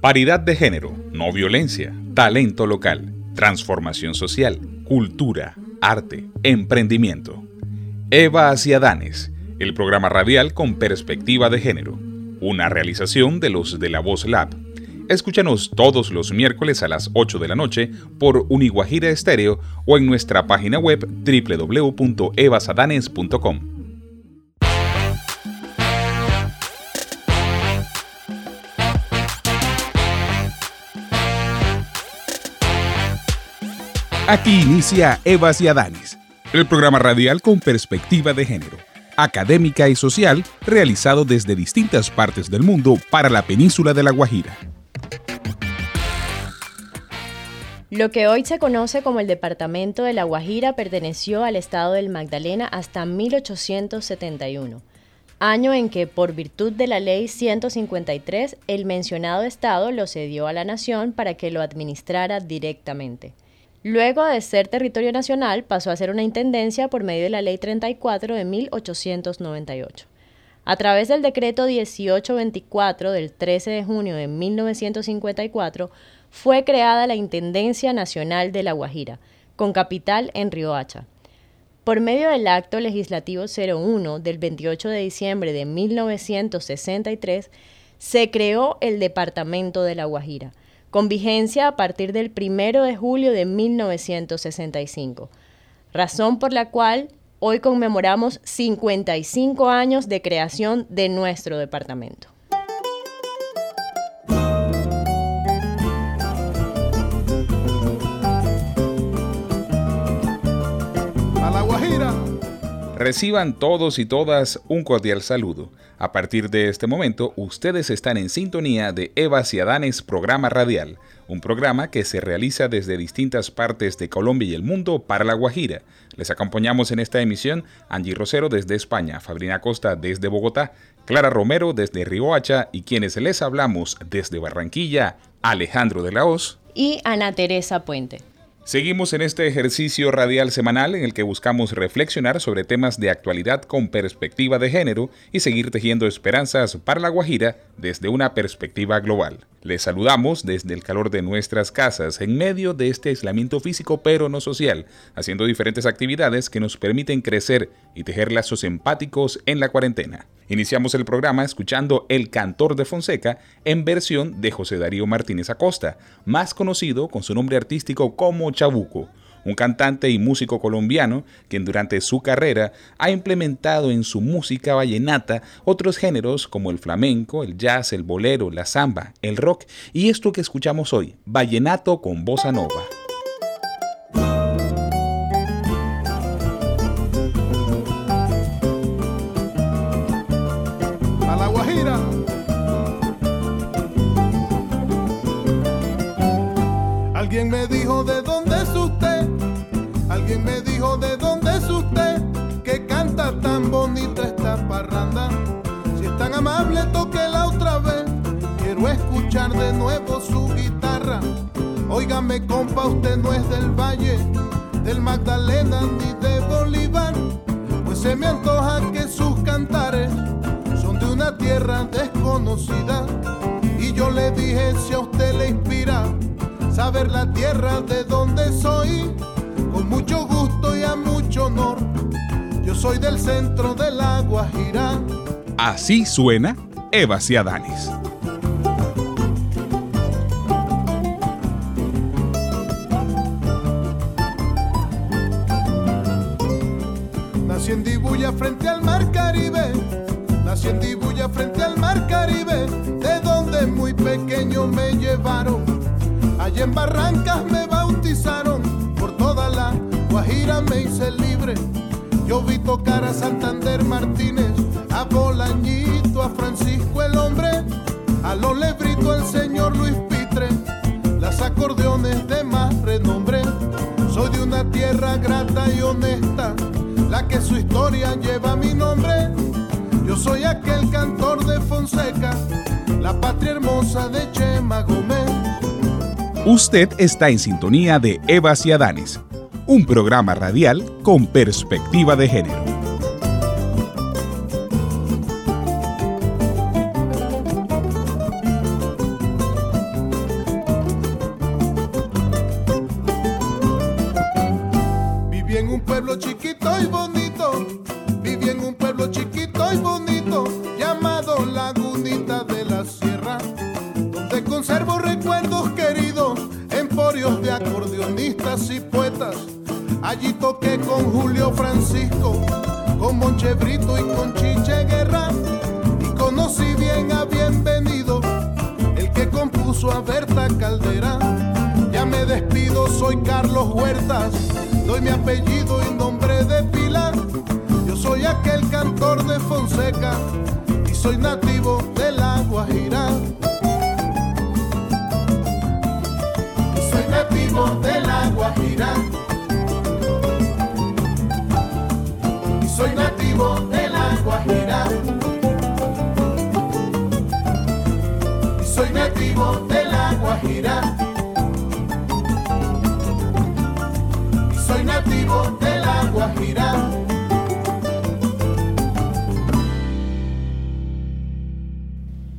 Paridad de género, no violencia, talento local, transformación social, cultura, arte, emprendimiento. Eva hacia Danes, el programa radial con perspectiva de género, una realización de los de la Voz Lab. Escúchanos todos los miércoles a las 8 de la noche por Uniguajira Estéreo o en nuestra página web www.evasadanes.com. Aquí inicia Evas y Adanes, el programa radial con perspectiva de género, académica y social, realizado desde distintas partes del mundo para la península de La Guajira. Lo que hoy se conoce como el Departamento de La Guajira perteneció al Estado del Magdalena hasta 1871, año en que, por virtud de la Ley 153, el mencionado Estado lo cedió a la Nación para que lo administrara directamente. Luego de ser territorio nacional, pasó a ser una intendencia por medio de la Ley 34 de 1898. A través del decreto 1824 del 13 de junio de 1954, fue creada la Intendencia Nacional de La Guajira, con capital en Riohacha. Por medio del Acto Legislativo 01 del 28 de diciembre de 1963, se creó el Departamento de La Guajira, con vigencia a partir del 1 de julio de 1965, razón por la cual hoy conmemoramos 55 años de creación de nuestro departamento. Reciban todos y todas un cordial saludo. A partir de este momento, ustedes están en sintonía de Eva y Programa Radial, un programa que se realiza desde distintas partes de Colombia y el mundo para La Guajira. Les acompañamos en esta emisión Angie Rosero desde España, Fabrina Costa desde Bogotá, Clara Romero desde Riohacha y quienes les hablamos desde Barranquilla, Alejandro de la Hoz y Ana Teresa Puente. Seguimos en este ejercicio radial semanal en el que buscamos reflexionar sobre temas de actualidad con perspectiva de género y seguir tejiendo esperanzas para la Guajira desde una perspectiva global. Les saludamos desde el calor de nuestras casas en medio de este aislamiento físico pero no social, haciendo diferentes actividades que nos permiten crecer y tejer lazos empáticos en la cuarentena. Iniciamos el programa escuchando El Cantor de Fonseca en versión de José Darío Martínez Acosta, más conocido con su nombre artístico como Chabuco un cantante y músico colombiano quien durante su carrera ha implementado en su música vallenata otros géneros como el flamenco, el jazz, el bolero, la samba, el rock y esto que escuchamos hoy, vallenato con bossa nova. Alguien me dijo de dónde es usted Alguien me dijo de dónde es usted que canta tan bonita esta parranda. Si es tan amable, la otra vez. Quiero escuchar de nuevo su guitarra. Óigame, compa, usted no es del Valle, del Magdalena ni de Bolívar. Pues se me antoja que sus cantares son de una tierra desconocida. Y yo le dije si a usted le inspira saber la tierra de donde soy con mucho gusto y a mucho honor. Yo soy del centro de la Guajira. Así suena Eva Ciadanes. Nací en Dibuya frente al mar Caribe. Nací en Dibuya frente al mar Caribe. De donde muy pequeño me llevaron. Allí en Barrancas me bautizaron Guajira me hice libre. Yo vi tocar a Santander Martínez, a Bolañito, a Francisco el hombre, a los lebritos el señor Luis Pitre, las acordeones de más renombre. Soy de una tierra grata y honesta, la que su historia lleva mi nombre. Yo soy aquel cantor de Fonseca, la patria hermosa de Chema Gómez. Usted está en sintonía de Eva y Adanes un programa radial con perspectiva de género. Soy nativo de la Guajira. de la Guajira.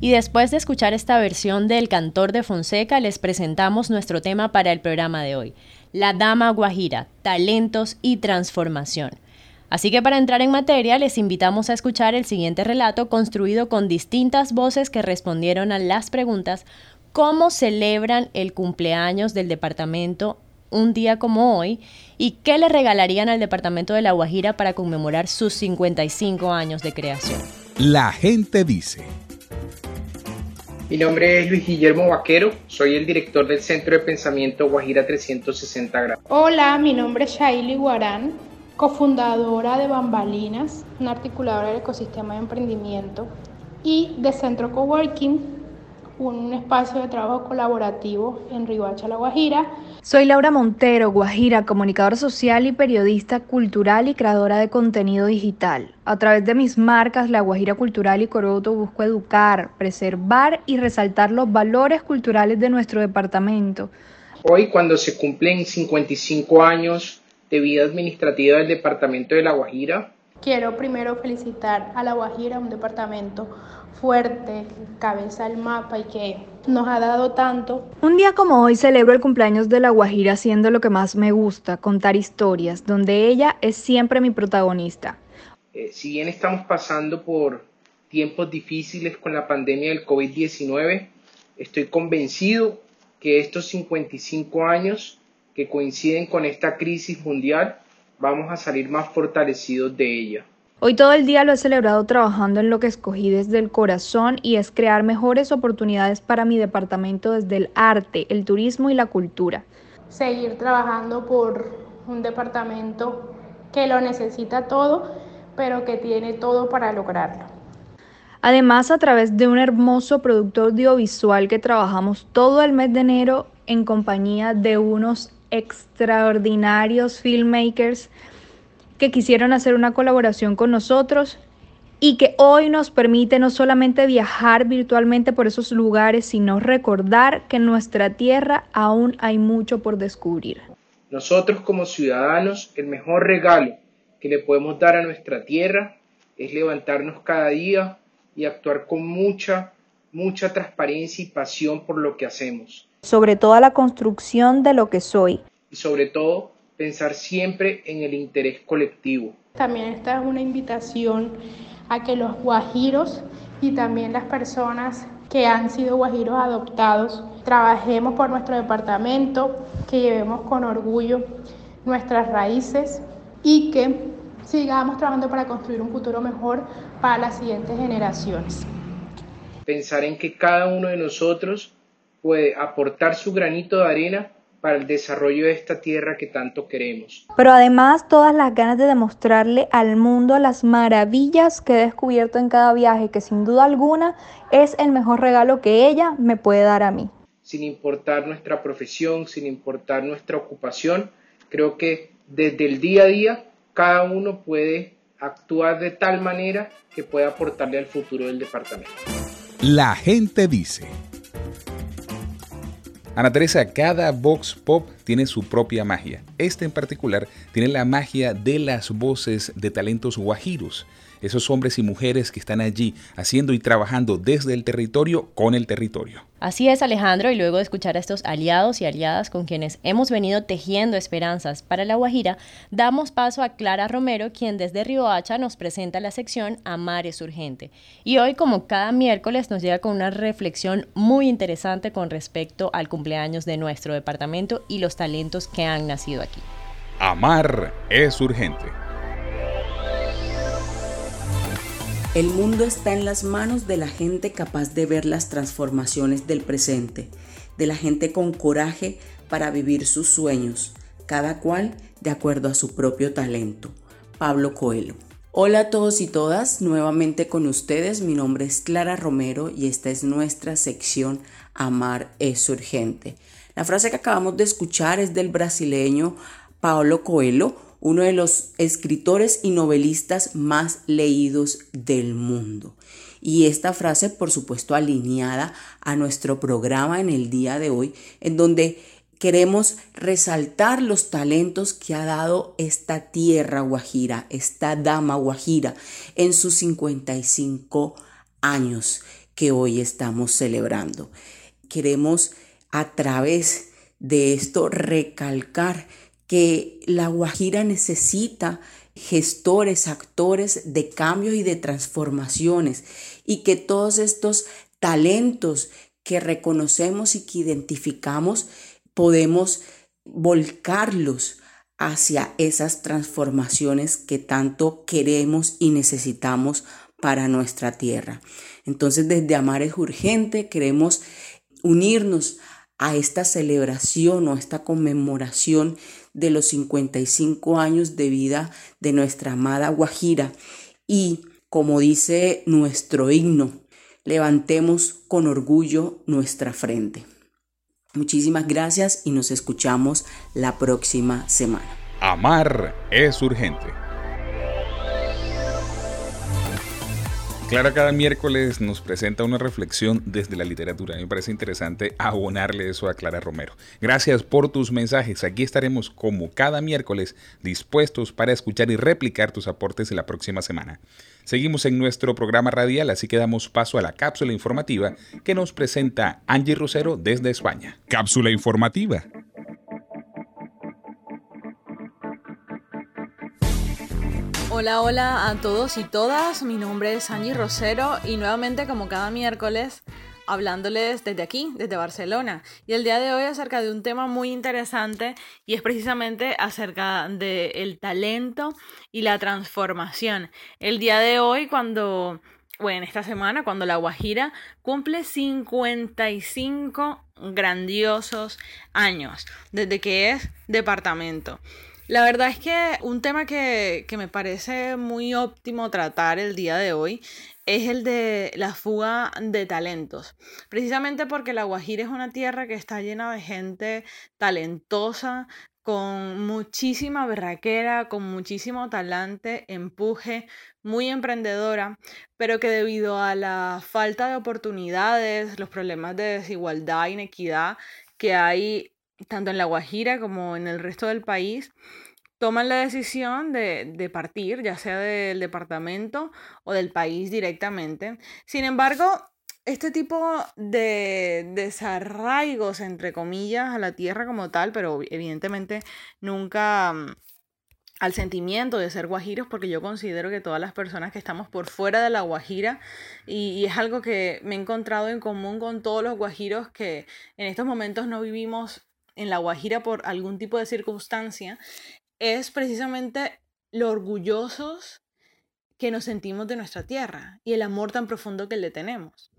Y después de escuchar esta versión del cantor de Fonseca, les presentamos nuestro tema para el programa de hoy, La Dama Guajira, Talentos y Transformación. Así que para entrar en materia, les invitamos a escuchar el siguiente relato construido con distintas voces que respondieron a las preguntas ¿Cómo celebran el cumpleaños del departamento un día como hoy y qué le regalarían al departamento de La Guajira para conmemorar sus 55 años de creación. La gente dice. Mi nombre es Luis Guillermo Vaquero, soy el director del Centro de Pensamiento Guajira 360 grados. Hola, mi nombre es Shaili Guarán, cofundadora de Bambalinas, una articuladora del ecosistema de emprendimiento y de Centro Coworking, un espacio de trabajo colaborativo en Ribacha, La Guajira. Soy Laura Montero, Guajira, comunicadora social y periodista cultural y creadora de contenido digital. A través de mis marcas La Guajira Cultural y Coroto busco educar, preservar y resaltar los valores culturales de nuestro departamento. Hoy, cuando se cumplen 55 años de vida administrativa del departamento de La Guajira, Quiero primero felicitar a La Guajira, un departamento fuerte, cabeza al mapa y que nos ha dado tanto. Un día como hoy celebro el cumpleaños de La Guajira haciendo lo que más me gusta, contar historias, donde ella es siempre mi protagonista. Eh, si bien estamos pasando por tiempos difíciles con la pandemia del COVID-19, estoy convencido que estos 55 años que coinciden con esta crisis mundial vamos a salir más fortalecidos de ella. Hoy todo el día lo he celebrado trabajando en lo que escogí desde el corazón y es crear mejores oportunidades para mi departamento desde el arte, el turismo y la cultura. Seguir trabajando por un departamento que lo necesita todo, pero que tiene todo para lograrlo. Además, a través de un hermoso producto audiovisual que trabajamos todo el mes de enero en compañía de unos extraordinarios filmmakers que quisieron hacer una colaboración con nosotros y que hoy nos permite no solamente viajar virtualmente por esos lugares, sino recordar que en nuestra tierra aún hay mucho por descubrir. Nosotros como ciudadanos, el mejor regalo que le podemos dar a nuestra tierra es levantarnos cada día y actuar con mucha, mucha transparencia y pasión por lo que hacemos. Sobre toda la construcción de lo que soy. Y sobre todo pensar siempre en el interés colectivo. También esta es una invitación a que los guajiros y también las personas que han sido guajiros adoptados trabajemos por nuestro departamento, que llevemos con orgullo nuestras raíces y que sigamos trabajando para construir un futuro mejor para las siguientes generaciones. Pensar en que cada uno de nosotros puede aportar su granito de arena para el desarrollo de esta tierra que tanto queremos. Pero además todas las ganas de demostrarle al mundo las maravillas que he descubierto en cada viaje, que sin duda alguna es el mejor regalo que ella me puede dar a mí. Sin importar nuestra profesión, sin importar nuestra ocupación, creo que desde el día a día cada uno puede actuar de tal manera que pueda aportarle al futuro del departamento. La gente dice. Ana Teresa, cada Vox Pop tiene su propia magia. este en particular tiene la magia de las voces de talentos guajiros esos hombres y mujeres que están allí haciendo y trabajando desde el territorio con el territorio. Así es Alejandro, y luego de escuchar a estos aliados y aliadas con quienes hemos venido tejiendo esperanzas para La Guajira, damos paso a Clara Romero, quien desde Riohacha nos presenta la sección Amar es urgente. Y hoy, como cada miércoles, nos llega con una reflexión muy interesante con respecto al cumpleaños de nuestro departamento y los talentos que han nacido aquí. Amar es urgente. El mundo está en las manos de la gente capaz de ver las transformaciones del presente, de la gente con coraje para vivir sus sueños, cada cual de acuerdo a su propio talento. Pablo Coelho. Hola a todos y todas, nuevamente con ustedes, mi nombre es Clara Romero y esta es nuestra sección Amar es urgente. La frase que acabamos de escuchar es del brasileño Paulo Coelho, uno de los escritores y novelistas más leídos del mundo. Y esta frase, por supuesto, alineada a nuestro programa en el día de hoy, en donde queremos resaltar los talentos que ha dado esta tierra guajira, esta dama guajira, en sus 55 años que hoy estamos celebrando. Queremos a través de esto recalcar que la Guajira necesita gestores, actores de cambios y de transformaciones y que todos estos talentos que reconocemos y que identificamos podemos volcarlos hacia esas transformaciones que tanto queremos y necesitamos para nuestra tierra. Entonces desde Amar es urgente, queremos unirnos a esta celebración o a esta conmemoración de los 55 años de vida de nuestra amada Guajira y, como dice nuestro himno, levantemos con orgullo nuestra frente. Muchísimas gracias y nos escuchamos la próxima semana. Amar es urgente. Clara cada miércoles nos presenta una reflexión desde la literatura. me parece interesante abonarle eso a Clara Romero. Gracias por tus mensajes. Aquí estaremos como cada miércoles dispuestos para escuchar y replicar tus aportes de la próxima semana. Seguimos en nuestro programa radial, así que damos paso a la cápsula informativa que nos presenta Angie Rosero desde España. Cápsula informativa. Hola, hola a todos y todas. Mi nombre es Angie Rosero y nuevamente como cada miércoles hablándoles desde aquí, desde Barcelona. Y el día de hoy acerca de un tema muy interesante y es precisamente acerca del talento y la transformación. El día de hoy cuando, bueno, esta semana cuando La Guajira cumple 55 grandiosos años desde que es departamento. La verdad es que un tema que, me parece muy óptimo tratar el día de hoy es el de la fuga de talentos. Precisamente porque La Guajira es una tierra que está llena de gente talentosa, con muchísima berraquera, con muchísimo talante, empuje, muy emprendedora, pero que debido a la falta de oportunidades, los problemas de desigualdad, inequidad que hay tanto en La Guajira como en el resto del país, toman la decisión de, partir, ya sea del departamento o del país directamente. Sin embargo, este tipo de desarraigos, entre comillas, a la tierra como tal, pero evidentemente nunca mm, al sentimiento de ser guajiros, porque yo considero que todas las personas que estamos por fuera de la Guajira, y, es algo que me he encontrado en común con todos los guajiros que en estos momentos no vivimos en la Guajira por algún tipo de circunstancia, es precisamente lo orgullosos que nos sentimos de nuestra tierra y el amor tan profundo que le tenemos.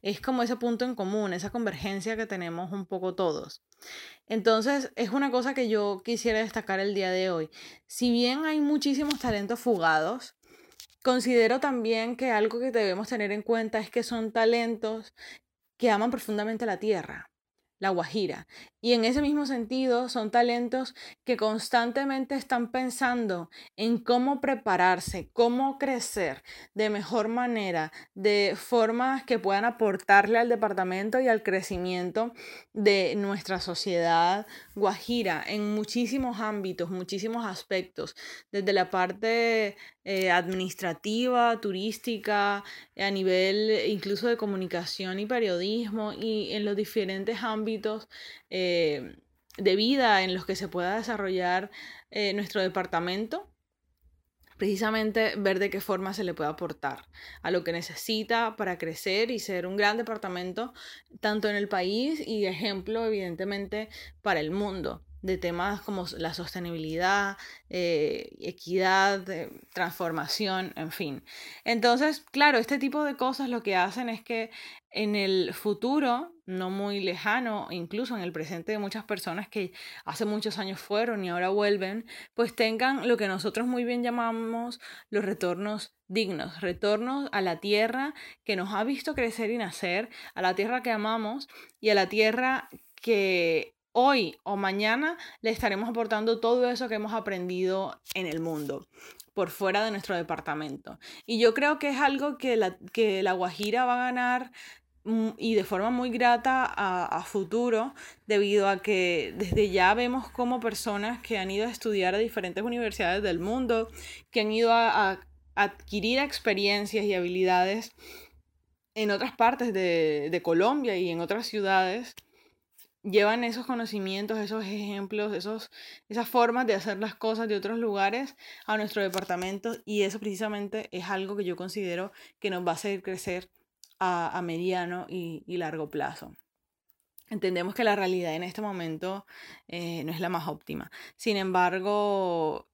Es como ese punto en común, esa convergencia que tenemos un poco todos. Entonces, es una cosa que yo quisiera destacar el día de hoy. Si bien hay muchísimos talentos fugados, considero también que algo que debemos tener en cuenta es que son talentos que aman profundamente la tierra, la Guajira. Y en ese mismo sentido son talentos que constantemente están pensando en cómo prepararse, cómo crecer de mejor manera, de formas que puedan aportarle al departamento y al crecimiento de nuestra sociedad guajira en muchísimos ámbitos, muchísimos aspectos, desde la parte eh, administrativa, turística, a nivel incluso de comunicación y periodismo y en los diferentes ámbitos. Eh, de vida en los que se pueda desarrollar eh, nuestro departamento, precisamente ver de qué forma se le puede aportar a lo que necesita para crecer y ser un gran departamento, tanto en el país y ejemplo, evidentemente, para el mundo de temas como la sostenibilidad, eh, equidad, transformación, en fin. Entonces, claro, este tipo de cosas lo que hacen es que en el futuro, no muy lejano, incluso en el presente de muchas personas que hace muchos años fueron y ahora vuelven, pues tengan lo que nosotros muy bien llamamos los retornos dignos, retornos a la tierra que nos ha visto crecer y nacer, a la tierra que amamos y a la tierra que hoy o mañana le estaremos aportando todo eso que hemos aprendido en el mundo por fuera de nuestro departamento. Y yo creo que es algo que la, que la Guajira va a ganar mm, y de forma muy grata a, futuro, debido a que desde ya vemos como personas que han ido a estudiar a diferentes universidades del mundo, que han ido a, adquirir experiencias y habilidades en otras partes de Colombia y en otras ciudades, llevan esos conocimientos, esos ejemplos, esos, esas formas de hacer las cosas de otros lugares a nuestro departamento y eso precisamente es algo que yo considero que nos va a hacer crecer a, mediano y, largo plazo. Entendemos que la realidad en este momento eh, no es la más óptima. Sin embargo,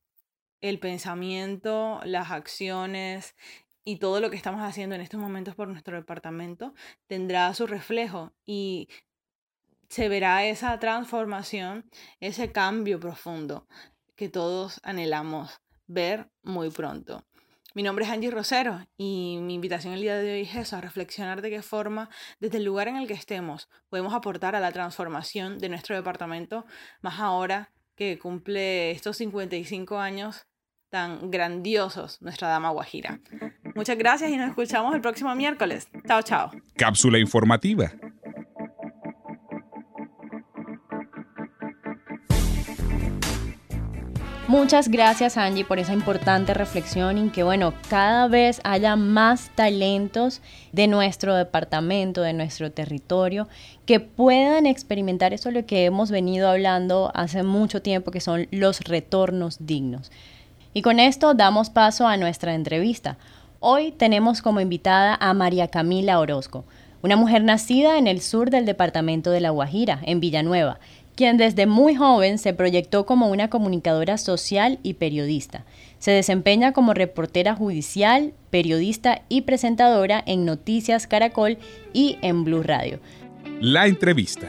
el pensamiento, las acciones y todo lo que estamos haciendo en estos momentos por nuestro departamento tendrá su reflejo y se verá esa transformación, ese cambio profundo que todos anhelamos ver muy pronto. Mi nombre es Angie Rosero y mi invitación el día de hoy es eso, a reflexionar de qué forma, desde el lugar en el que estemos, podemos aportar a la transformación de nuestro departamento, más ahora que cumple estos 55 años tan grandiosos nuestra Dama Guajira. Muchas gracias y nos escuchamos el próximo miércoles. Chao, chao. Cápsula informativa. Muchas gracias Angie por esa importante reflexión y que bueno, cada vez haya más talentos de nuestro departamento, de nuestro territorio, que puedan experimentar eso lo que hemos venido hablando hace mucho tiempo, que son los retornos dignos. Y con esto damos paso a nuestra entrevista. Hoy tenemos como invitada a María Camila Orozco, una mujer nacida en el sur del departamento de La Guajira, en Villanueva, quien desde muy joven se proyectó como una comunicadora social y periodista. Se desempeña como reportera judicial, periodista y presentadora en Noticias Caracol y en Blue Radio. La entrevista.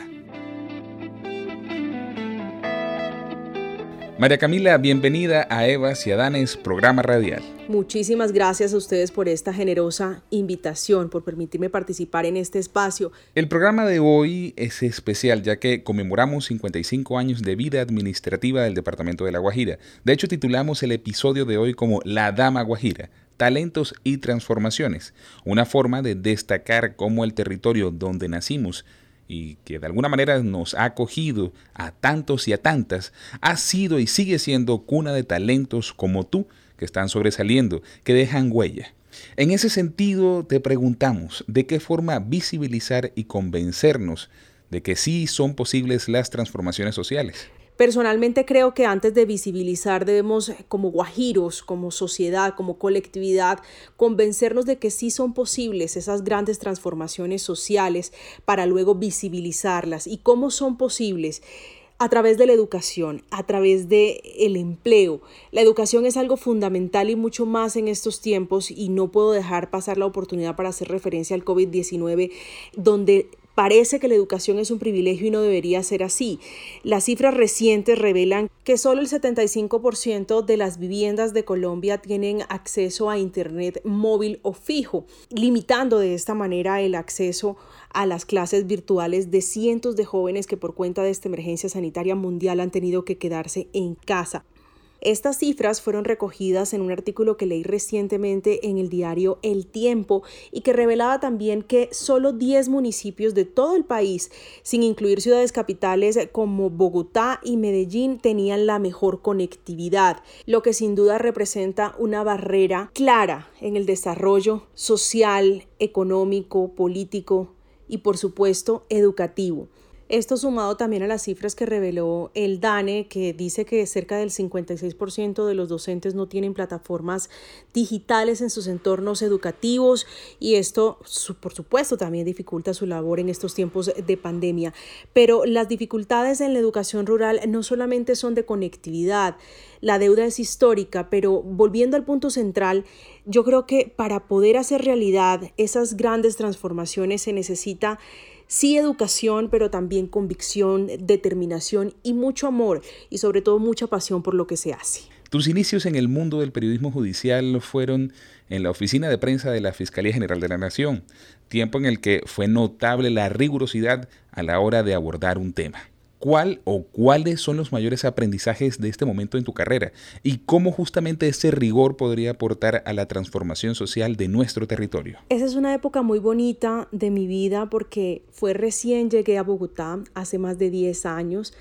María Camila, bienvenida a Evas y Adanes, programa radial. Muchísimas gracias a ustedes por esta generosa invitación, por permitirme participar en este espacio. El programa de hoy es especial ya que conmemoramos 55 años de vida administrativa del Departamento de La Guajira. De hecho, titulamos el episodio de hoy como La Dama Guajira, talentos y transformaciones, una forma de destacar cómo el territorio donde nacimos y que de alguna manera nos ha acogido a tantos y a tantas, ha sido y sigue siendo cuna de talentos como tú que están sobresaliendo, que dejan huella. En ese sentido, te preguntamos de qué forma visibilizar y convencernos de que sí son posibles las transformaciones sociales. Personalmente creo que antes de visibilizar debemos, eh, como guajiros, como sociedad, como colectividad, convencernos de que sí son posibles esas grandes transformaciones sociales para luego visibilizarlas. ¿Y cómo son posibles? a través de la educación, a través del el empleo. La educación es algo fundamental y mucho más en estos tiempos y no puedo dejar pasar la oportunidad para hacer referencia al COVID-19, donde Parece que la educación es un privilegio y no debería ser así. Las cifras recientes revelan que solo el 75% de las viviendas de Colombia tienen acceso a Internet móvil o fijo, limitando de esta manera el acceso a las clases virtuales de cientos de jóvenes que por cuenta de esta emergencia sanitaria mundial han tenido que quedarse en casa. Estas cifras fueron recogidas en un artículo que leí recientemente en el diario El Tiempo y que revelaba también que solo 10 municipios de todo el país, sin incluir ciudades capitales como Bogotá y Medellín, tenían la mejor conectividad, lo que sin duda representa una barrera clara en el desarrollo social, económico, político y por supuesto educativo. Esto sumado también a las cifras que reveló el DANE, que dice que cerca del 56% de los docentes no tienen plataformas digitales en sus entornos educativos y esto, por supuesto, también dificulta su labor en estos tiempos de pandemia. Pero las dificultades en la educación rural no solamente son de conectividad, la deuda es histórica, pero volviendo al punto central, yo creo que para poder hacer realidad esas grandes transformaciones se necesita sí educación, pero también convicción, determinación y mucho amor y sobre todo mucha pasión por lo que se hace. Tus inicios en el mundo del periodismo judicial fueron en la oficina de prensa de la Fiscalía General de la Nación, tiempo en el que fue notable la rigurosidad a la hora de abordar un tema. ¿Cuál o cuáles son los mayores aprendizajes de este momento en tu carrera? ¿Y cómo justamente ese rigor podría aportar a la transformación social de nuestro territorio? Esa es una época muy bonita de mi vida porque fue recién llegué a Bogotá hace más de 10 años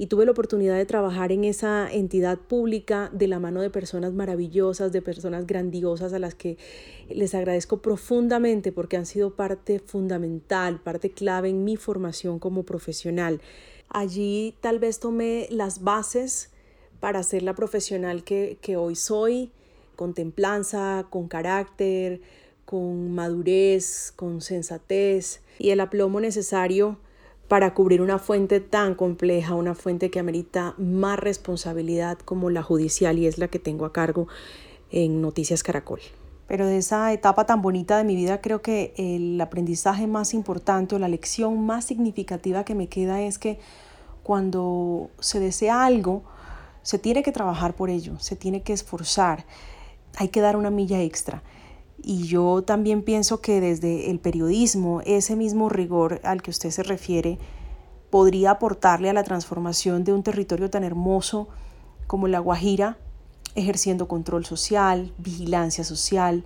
y tuve la oportunidad de trabajar en esa entidad pública de la mano de personas maravillosas, de personas grandiosas a las que les agradezco profundamente porque han sido parte fundamental, parte clave en mi formación como profesional. Allí tal vez tomé las bases para ser la profesional que, hoy soy, con templanza, con carácter, con madurez, con sensatez y el aplomo necesario para cubrir una fuente tan compleja, una fuente que amerita más responsabilidad como la judicial y es la que tengo a cargo en Noticias Caracol. Pero de esa etapa tan bonita de mi vida creo que el aprendizaje más importante o la lección más significativa que me queda es que cuando se desea algo, se tiene que trabajar por ello, se tiene que esforzar, hay que dar una milla extra. Y yo también pienso que desde el periodismo, ese mismo rigor al que usted se refiere, podría aportarle a la transformación de un territorio tan hermoso como La Guajira, ejerciendo control social, vigilancia social,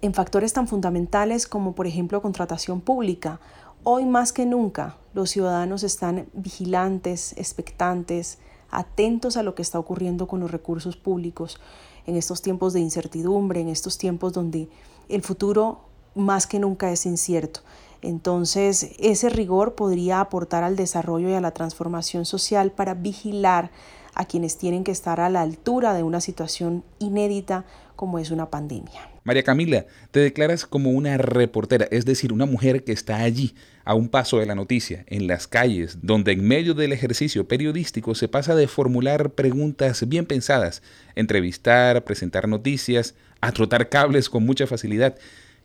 en factores tan fundamentales como por ejemplo contratación pública. Hoy más que nunca los ciudadanos están vigilantes, expectantes, atentos a lo que está ocurriendo con los recursos públicos en estos tiempos de incertidumbre, en estos tiempos donde el futuro más que nunca es incierto. Entonces, ese rigor podría aportar al desarrollo y a la transformación social para vigilar a quienes tienen que estar a la altura de una situación inédita como es una pandemia. María Camila, te declaras como una reportera, es decir, una mujer que está allí, a un paso de la noticia, en las calles, donde en medio del ejercicio periodístico se pasa de formular preguntas bien pensadas, entrevistar, presentar noticias, a trotar cables con mucha facilidad.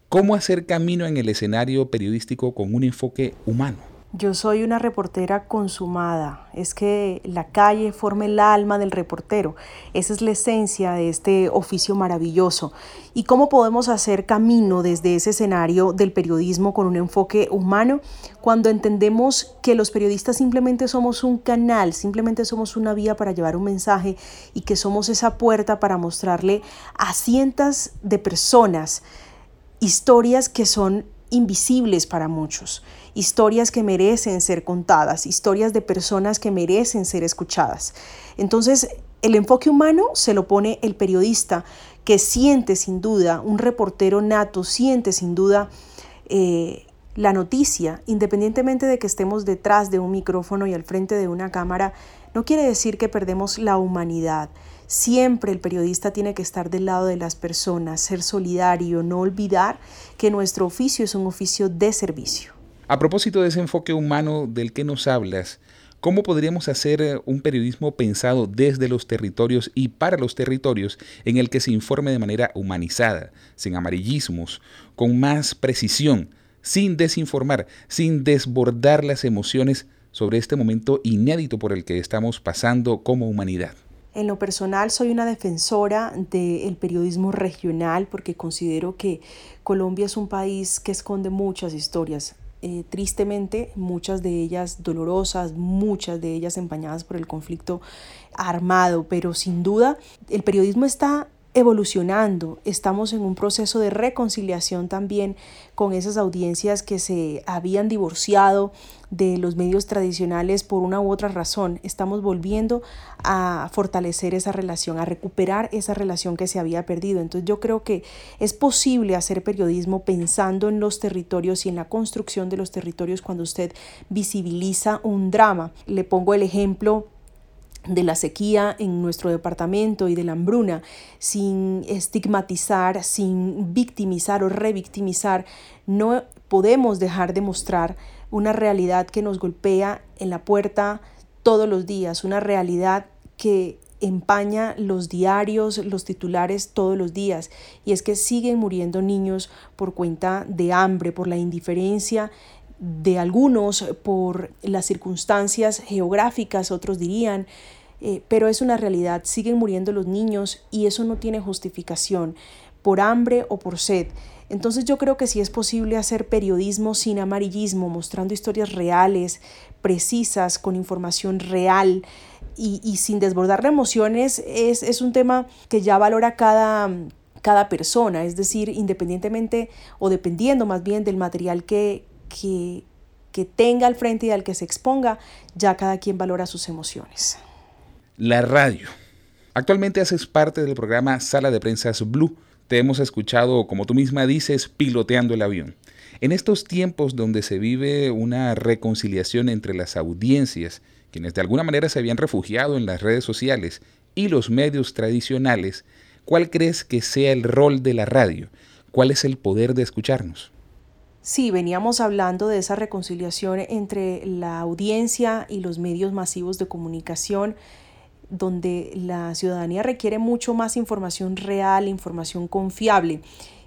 ¿Cómo hacer camino en el escenario periodístico con un enfoque humano? Yo soy una reportera consumada, es que la calle forma el alma del reportero, esa es la esencia de este oficio maravilloso. ¿Y cómo podemos hacer camino desde ese escenario del periodismo con un enfoque humano cuando entendemos que los periodistas simplemente somos un canal, simplemente somos una vía para llevar un mensaje y que somos esa puerta para mostrarle a cientos de personas historias que son invisibles para muchos, historias que merecen ser contadas, historias de personas que merecen ser escuchadas. Entonces, el enfoque humano se lo pone el periodista que siente sin duda, un reportero nato siente sin duda eh, la noticia, independientemente de que estemos detrás de un micrófono y al frente de una cámara, no quiere decir que perdemos la humanidad. Siempre el periodista tiene que estar del lado de las personas, ser solidario, no olvidar que nuestro oficio es un oficio de servicio. A propósito de ese enfoque humano del que nos hablas, ¿cómo podríamos hacer eh, un periodismo pensado desde los territorios y para los territorios en el que se informe de manera humanizada, sin amarillismos, con más precisión, sin desinformar, sin desbordar las emociones sobre este momento inédito por el que estamos pasando como humanidad? En lo personal soy una defensora del periodismo regional porque considero que Colombia es un país que esconde muchas historias. Eh, tristemente, muchas de ellas dolorosas, muchas de ellas empañadas por el conflicto armado, pero sin duda el periodismo está evolucionando, estamos en un proceso de reconciliación también con esas audiencias que se habían divorciado de los medios tradicionales por una u otra razón. Estamos volviendo a fortalecer esa relación, a recuperar esa relación que se había perdido. Entonces yo creo que es posible hacer periodismo pensando en los territorios y en la construcción de los territorios cuando usted visibiliza un drama. Le pongo el ejemplo de la sequía en nuestro departamento y de la hambruna, sin estigmatizar, sin victimizar o revictimizar, no podemos dejar de mostrar una realidad que nos golpea en la puerta todos los días, una realidad que empaña los diarios, los titulares todos los días, y es que siguen muriendo niños por cuenta de hambre, por la indiferencia de algunos, por las circunstancias geográficas, otros dirían, eh, pero es una realidad, siguen muriendo los niños y eso no tiene justificación por hambre o por sed. Entonces yo creo que sí es posible hacer periodismo sin amarillismo, mostrando historias reales, precisas, con información real y, sin desbordar de emociones, es, un tema que ya valora cada, cada persona, es decir, independientemente o dependiendo más bien del material que, que, que tenga al frente y al que se exponga, ya cada quien valora sus emociones la radio. Actualmente haces parte del programa Sala de Prensas Blue. Te hemos escuchado, como tú misma dices, piloteando el avión. En estos tiempos donde se vive una reconciliación entre las audiencias, quienes de alguna manera se habían refugiado en las redes sociales y los medios tradicionales, ¿cuál crees que sea el rol de la radio? ¿Cuál es el poder de escucharnos? Sí, veníamos hablando de esa reconciliación entre la audiencia y los medios masivos de comunicación donde la ciudadanía requiere mucho más información real, información confiable.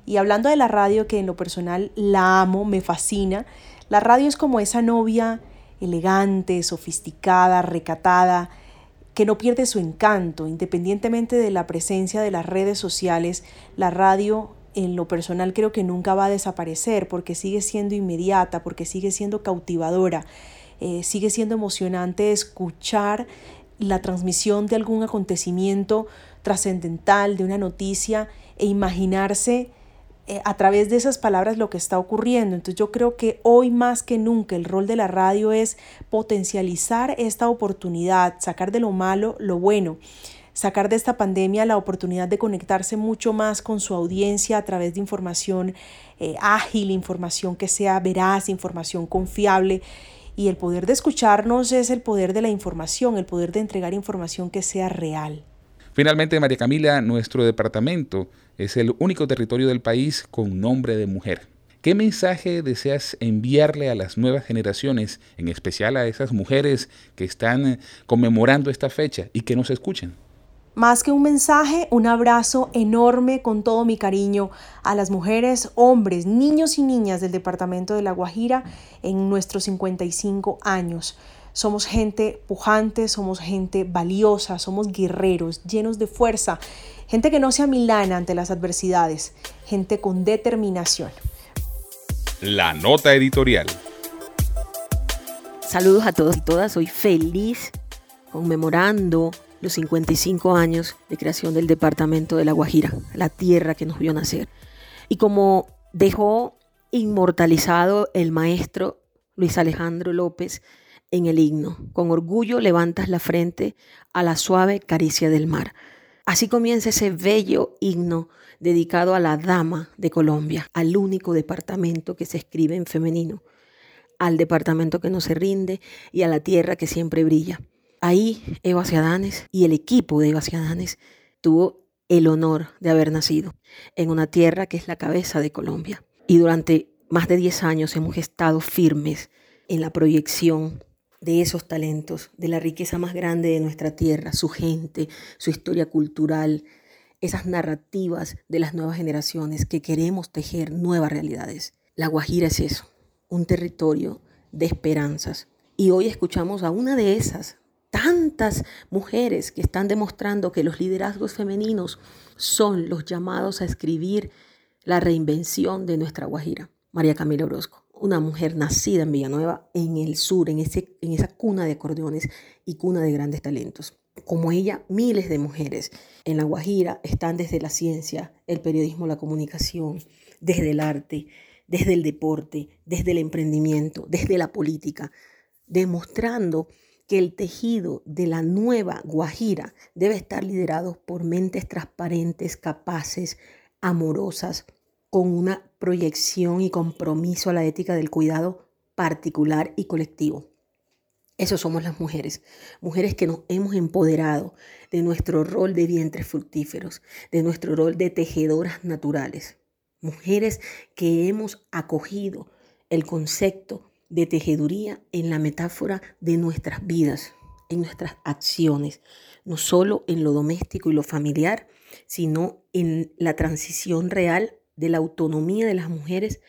Y hablando de la radio, que en lo personal la amo, me fascina, la radio es como esa novia elegante, sofisticada, recatada, que no pierde su encanto, independientemente de la presencia de las redes sociales, la radio en lo personal creo que nunca va a desaparecer porque sigue siendo inmediata, porque sigue siendo cautivadora, eh, sigue siendo emocionante escuchar la transmisión de algún acontecimiento trascendental, de una noticia, e imaginarse eh, a través de esas palabras lo que está ocurriendo. Entonces yo creo que hoy más que nunca el rol de la radio es potencializar esta oportunidad, sacar de lo malo lo bueno sacar de esta pandemia la oportunidad de conectarse mucho más con su audiencia a través de información eh, ágil, información que sea veraz, información confiable y el poder de escucharnos es el poder de la información, el poder de entregar información que sea real. Finalmente, María Camila, nuestro departamento es el único territorio del país con nombre de mujer. ¿Qué mensaje deseas enviarle a las nuevas generaciones, en especial a esas mujeres que están conmemorando esta fecha y que nos escuchen? Más que un mensaje, un abrazo enorme con todo mi cariño a las mujeres, hombres, niños y niñas del departamento de La Guajira en nuestros 55 años. Somos gente pujante, somos gente valiosa, somos guerreros, llenos de fuerza, gente que no se amilana ante las adversidades, gente con determinación. La nota editorial. Saludos a todos y todas, soy feliz conmemorando los 55 años de creación del departamento de La Guajira, la tierra que nos vio nacer. Y como dejó inmortalizado el maestro Luis Alejandro López en el himno, con orgullo levantas la frente a la suave caricia del mar. Así comienza ese bello himno dedicado a la dama de Colombia, al único departamento que se escribe en femenino, al departamento que no se rinde y a la tierra que siempre brilla. Ahí Eva Ciadanes y el equipo de Eva Ciadanes tuvo el honor de haber nacido en una tierra que es la cabeza de Colombia. Y durante más de 10 años hemos estado firmes en la proyección de esos talentos, de la riqueza más grande de nuestra tierra, su gente, su historia cultural, esas narrativas de las nuevas generaciones que queremos tejer nuevas realidades. La Guajira es eso, un territorio de esperanzas. Y hoy escuchamos a una de esas tantas mujeres que están demostrando que los liderazgos femeninos son los llamados a escribir la reinvención de nuestra Guajira. María Camila Orozco, una mujer nacida en Villanueva, en el sur, en, ese, en esa cuna de acordeones y cuna de grandes talentos. Como ella, miles de mujeres en La Guajira están desde la ciencia, el periodismo, la comunicación, desde el arte, desde el deporte, desde el emprendimiento, desde la política, demostrando que el tejido de la nueva Guajira debe estar liderado por mentes transparentes, capaces, amorosas, con una proyección y compromiso a la ética del cuidado particular y colectivo. Eso somos las mujeres, mujeres que nos hemos empoderado de nuestro rol de vientres fructíferos, de nuestro rol de tejedoras naturales, mujeres que hemos acogido el concepto de tejeduría en la metáfora de nuestras vidas, en nuestras acciones, no solo en lo doméstico y lo familiar, sino en la transición real de la autonomía de las mujeres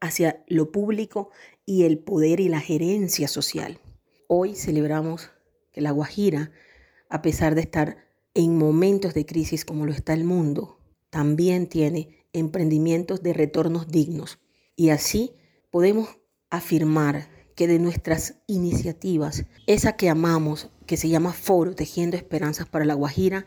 hacia lo público y el poder y la gerencia social. Hoy celebramos que la Guajira, a pesar de estar en momentos de crisis como lo está el mundo, también tiene emprendimientos de retornos dignos. Y así podemos afirmar que de nuestras iniciativas, esa que amamos, que se llama Foro Tejiendo Esperanzas para la Guajira,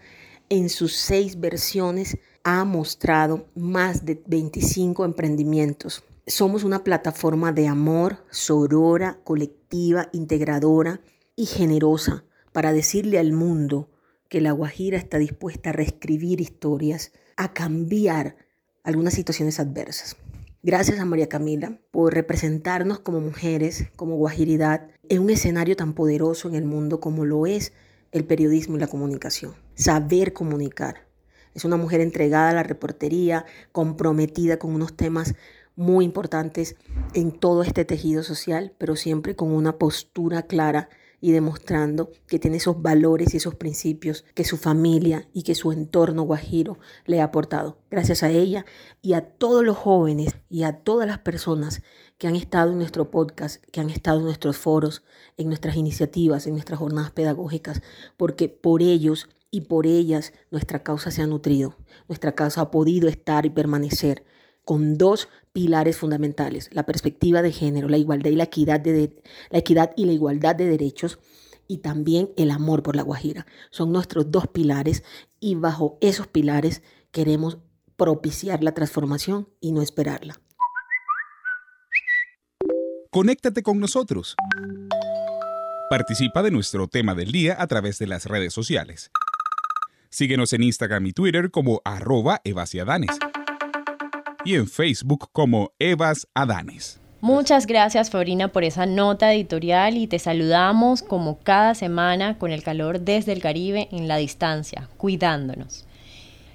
en sus seis versiones ha mostrado más de 25 emprendimientos. Somos una plataforma de amor, sorora, colectiva, integradora y generosa para decirle al mundo que la Guajira está dispuesta a reescribir historias, a cambiar algunas situaciones adversas. Gracias a María Camila por representarnos como mujeres, como guajiridad, en un escenario tan poderoso en el mundo como lo es el periodismo y la comunicación. Saber comunicar. Es una mujer entregada a la reportería, comprometida con unos temas muy importantes en todo este tejido social, pero siempre con una postura clara y demostrando que tiene esos valores y esos principios que su familia y que su entorno guajiro le ha aportado. Gracias a ella y a todos los jóvenes y a todas las personas que han estado en nuestro podcast, que han estado en nuestros foros, en nuestras iniciativas, en nuestras jornadas pedagógicas, porque por ellos y por ellas nuestra causa se ha nutrido, nuestra causa ha podido estar y permanecer con dos pilares fundamentales, la perspectiva de género, la igualdad y la equidad, de, la equidad y la igualdad de derechos y también el amor por la Guajira. Son nuestros dos pilares y bajo esos pilares queremos propiciar la transformación y no esperarla. Conéctate con nosotros. Participa de nuestro tema del día a través de las redes sociales. Síguenos en Instagram y Twitter como arroba evasiadanes y en Facebook como Evas Adanes. Muchas gracias Fabrina por esa nota editorial y te saludamos como cada semana con el calor desde el Caribe en la distancia, cuidándonos.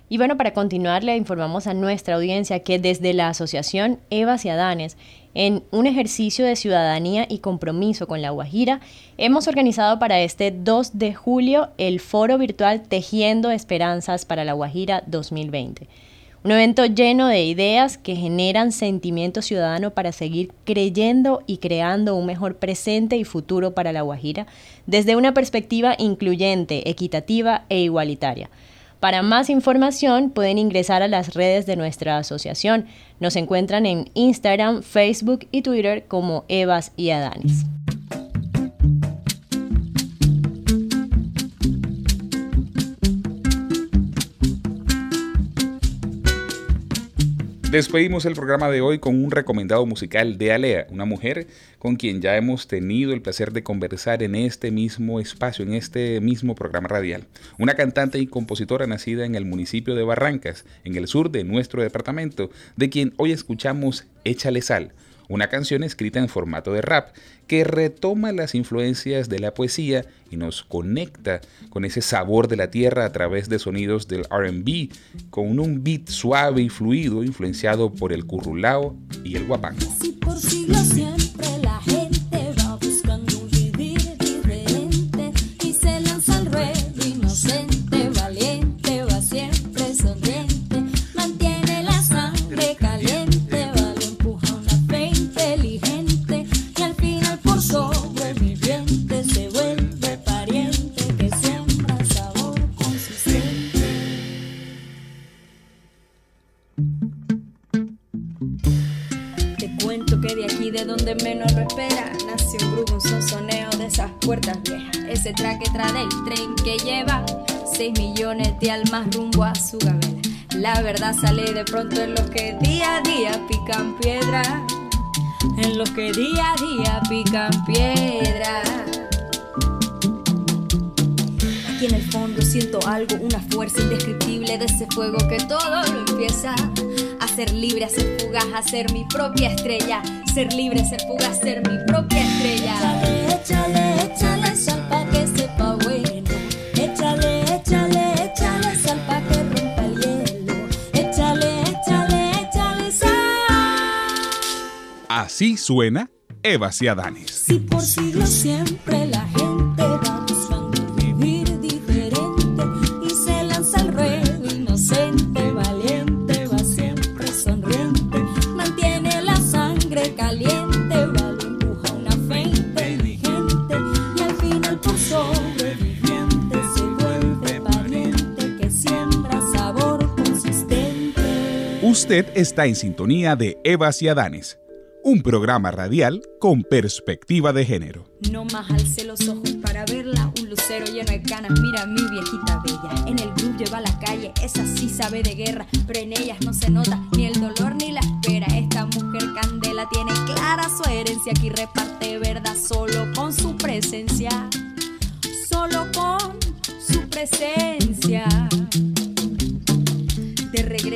Y bueno, para continuar le informamos a nuestra audiencia que desde la Asociación Evas y Adanes, en un ejercicio de ciudadanía y compromiso con la Guajira, hemos organizado para este 2 de julio el foro virtual Tejiendo Esperanzas para la Guajira 2020 un evento lleno de ideas que generan sentimiento ciudadano para seguir creyendo y creando un mejor presente y futuro para la Guajira desde una perspectiva incluyente, equitativa e igualitaria. Para más información pueden ingresar a las redes de nuestra asociación. Nos encuentran en Instagram, Facebook y Twitter como Evas y Adanis. Despedimos el programa de hoy con un recomendado musical de Alea, una mujer con quien ya hemos tenido el placer de conversar en este mismo espacio, en este mismo programa radial. Una cantante y compositora nacida en el municipio de Barrancas, en el sur de nuestro departamento, de quien hoy escuchamos Échale Sal una canción escrita en formato de rap que retoma las influencias de la poesía y nos conecta con ese sabor de la tierra a través de sonidos del RB, con un beat suave y fluido influenciado por el currulao y el guapango. Sale de pronto en los que día a día pican piedra. En los que día a día pican piedra. Aquí en el fondo siento algo, una fuerza indescriptible de ese fuego que todo lo empieza a ser libre, a ser fugaz, a ser mi propia estrella. Ser libre, ser fugaz, ser mi propia estrella. Échale, échale, Así suena Eva Ciadanes. Si por siglos siempre la gente va buscando vivir diferente y se lanza al ruedo inocente, valiente, va siempre sonriente, mantiene la sangre caliente, va empuja una fe inteligente y al final por sobreviviente se vuelve valiente que siembra sabor consistente. Usted está en sintonía de Eva Ciadanes, un programa radial con perspectiva de género. No más alce los ojos para verla, un lucero lleno de canas, mira a mi viejita bella. En el grupo lleva a la calle, esa sí sabe de guerra, pero en ellas no se nota ni el dolor ni la espera. Esta mujer candela tiene clara su herencia, aquí reparte verdad solo con su presencia, solo con su presencia.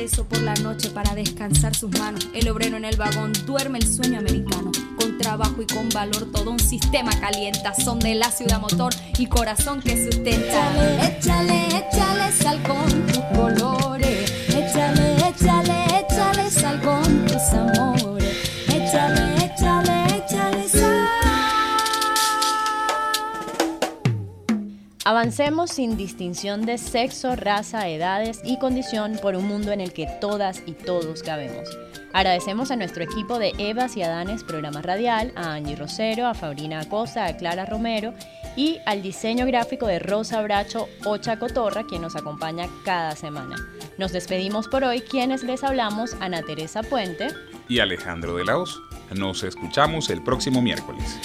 Por la noche para descansar sus manos. El obrero en el vagón duerme el sueño americano. Con trabajo y con valor todo un sistema calienta. Son de la ciudad motor y corazón que sustenta. Échale, échale sal con tus colores. Avancemos sin distinción de sexo, raza, edades y condición por un mundo en el que todas y todos cabemos. Agradecemos a nuestro equipo de Evas y Adanes Programa Radial, a Angie Rosero, a Fabrina Acosta, a Clara Romero y al diseño gráfico de Rosa Bracho Ocha Cotorra, quien nos acompaña cada semana. Nos despedimos por hoy, quienes les hablamos, Ana Teresa Puente y Alejandro de la Hoz. Nos escuchamos el próximo miércoles.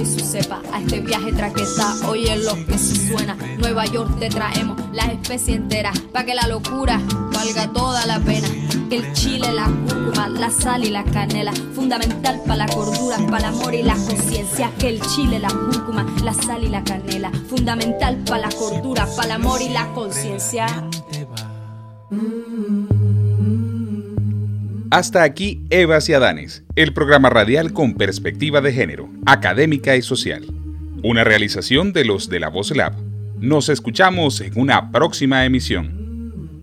Y su cepa a este viaje traqueta. Oye lo que se suena, Nueva York te traemos la especie entera para que la locura valga toda la pena. Que el chile, la cúrcuma, la sal y la canela, fundamental para la cordura, para el amor y la conciencia. Que el chile, la cúrcuma, la sal y la canela, fundamental para la cordura, para el amor y la conciencia. Hasta aquí Evas y Adanes, el programa radial con perspectiva de género, académica y social. Una realización de los de la Voz Lab. Nos escuchamos en una próxima emisión.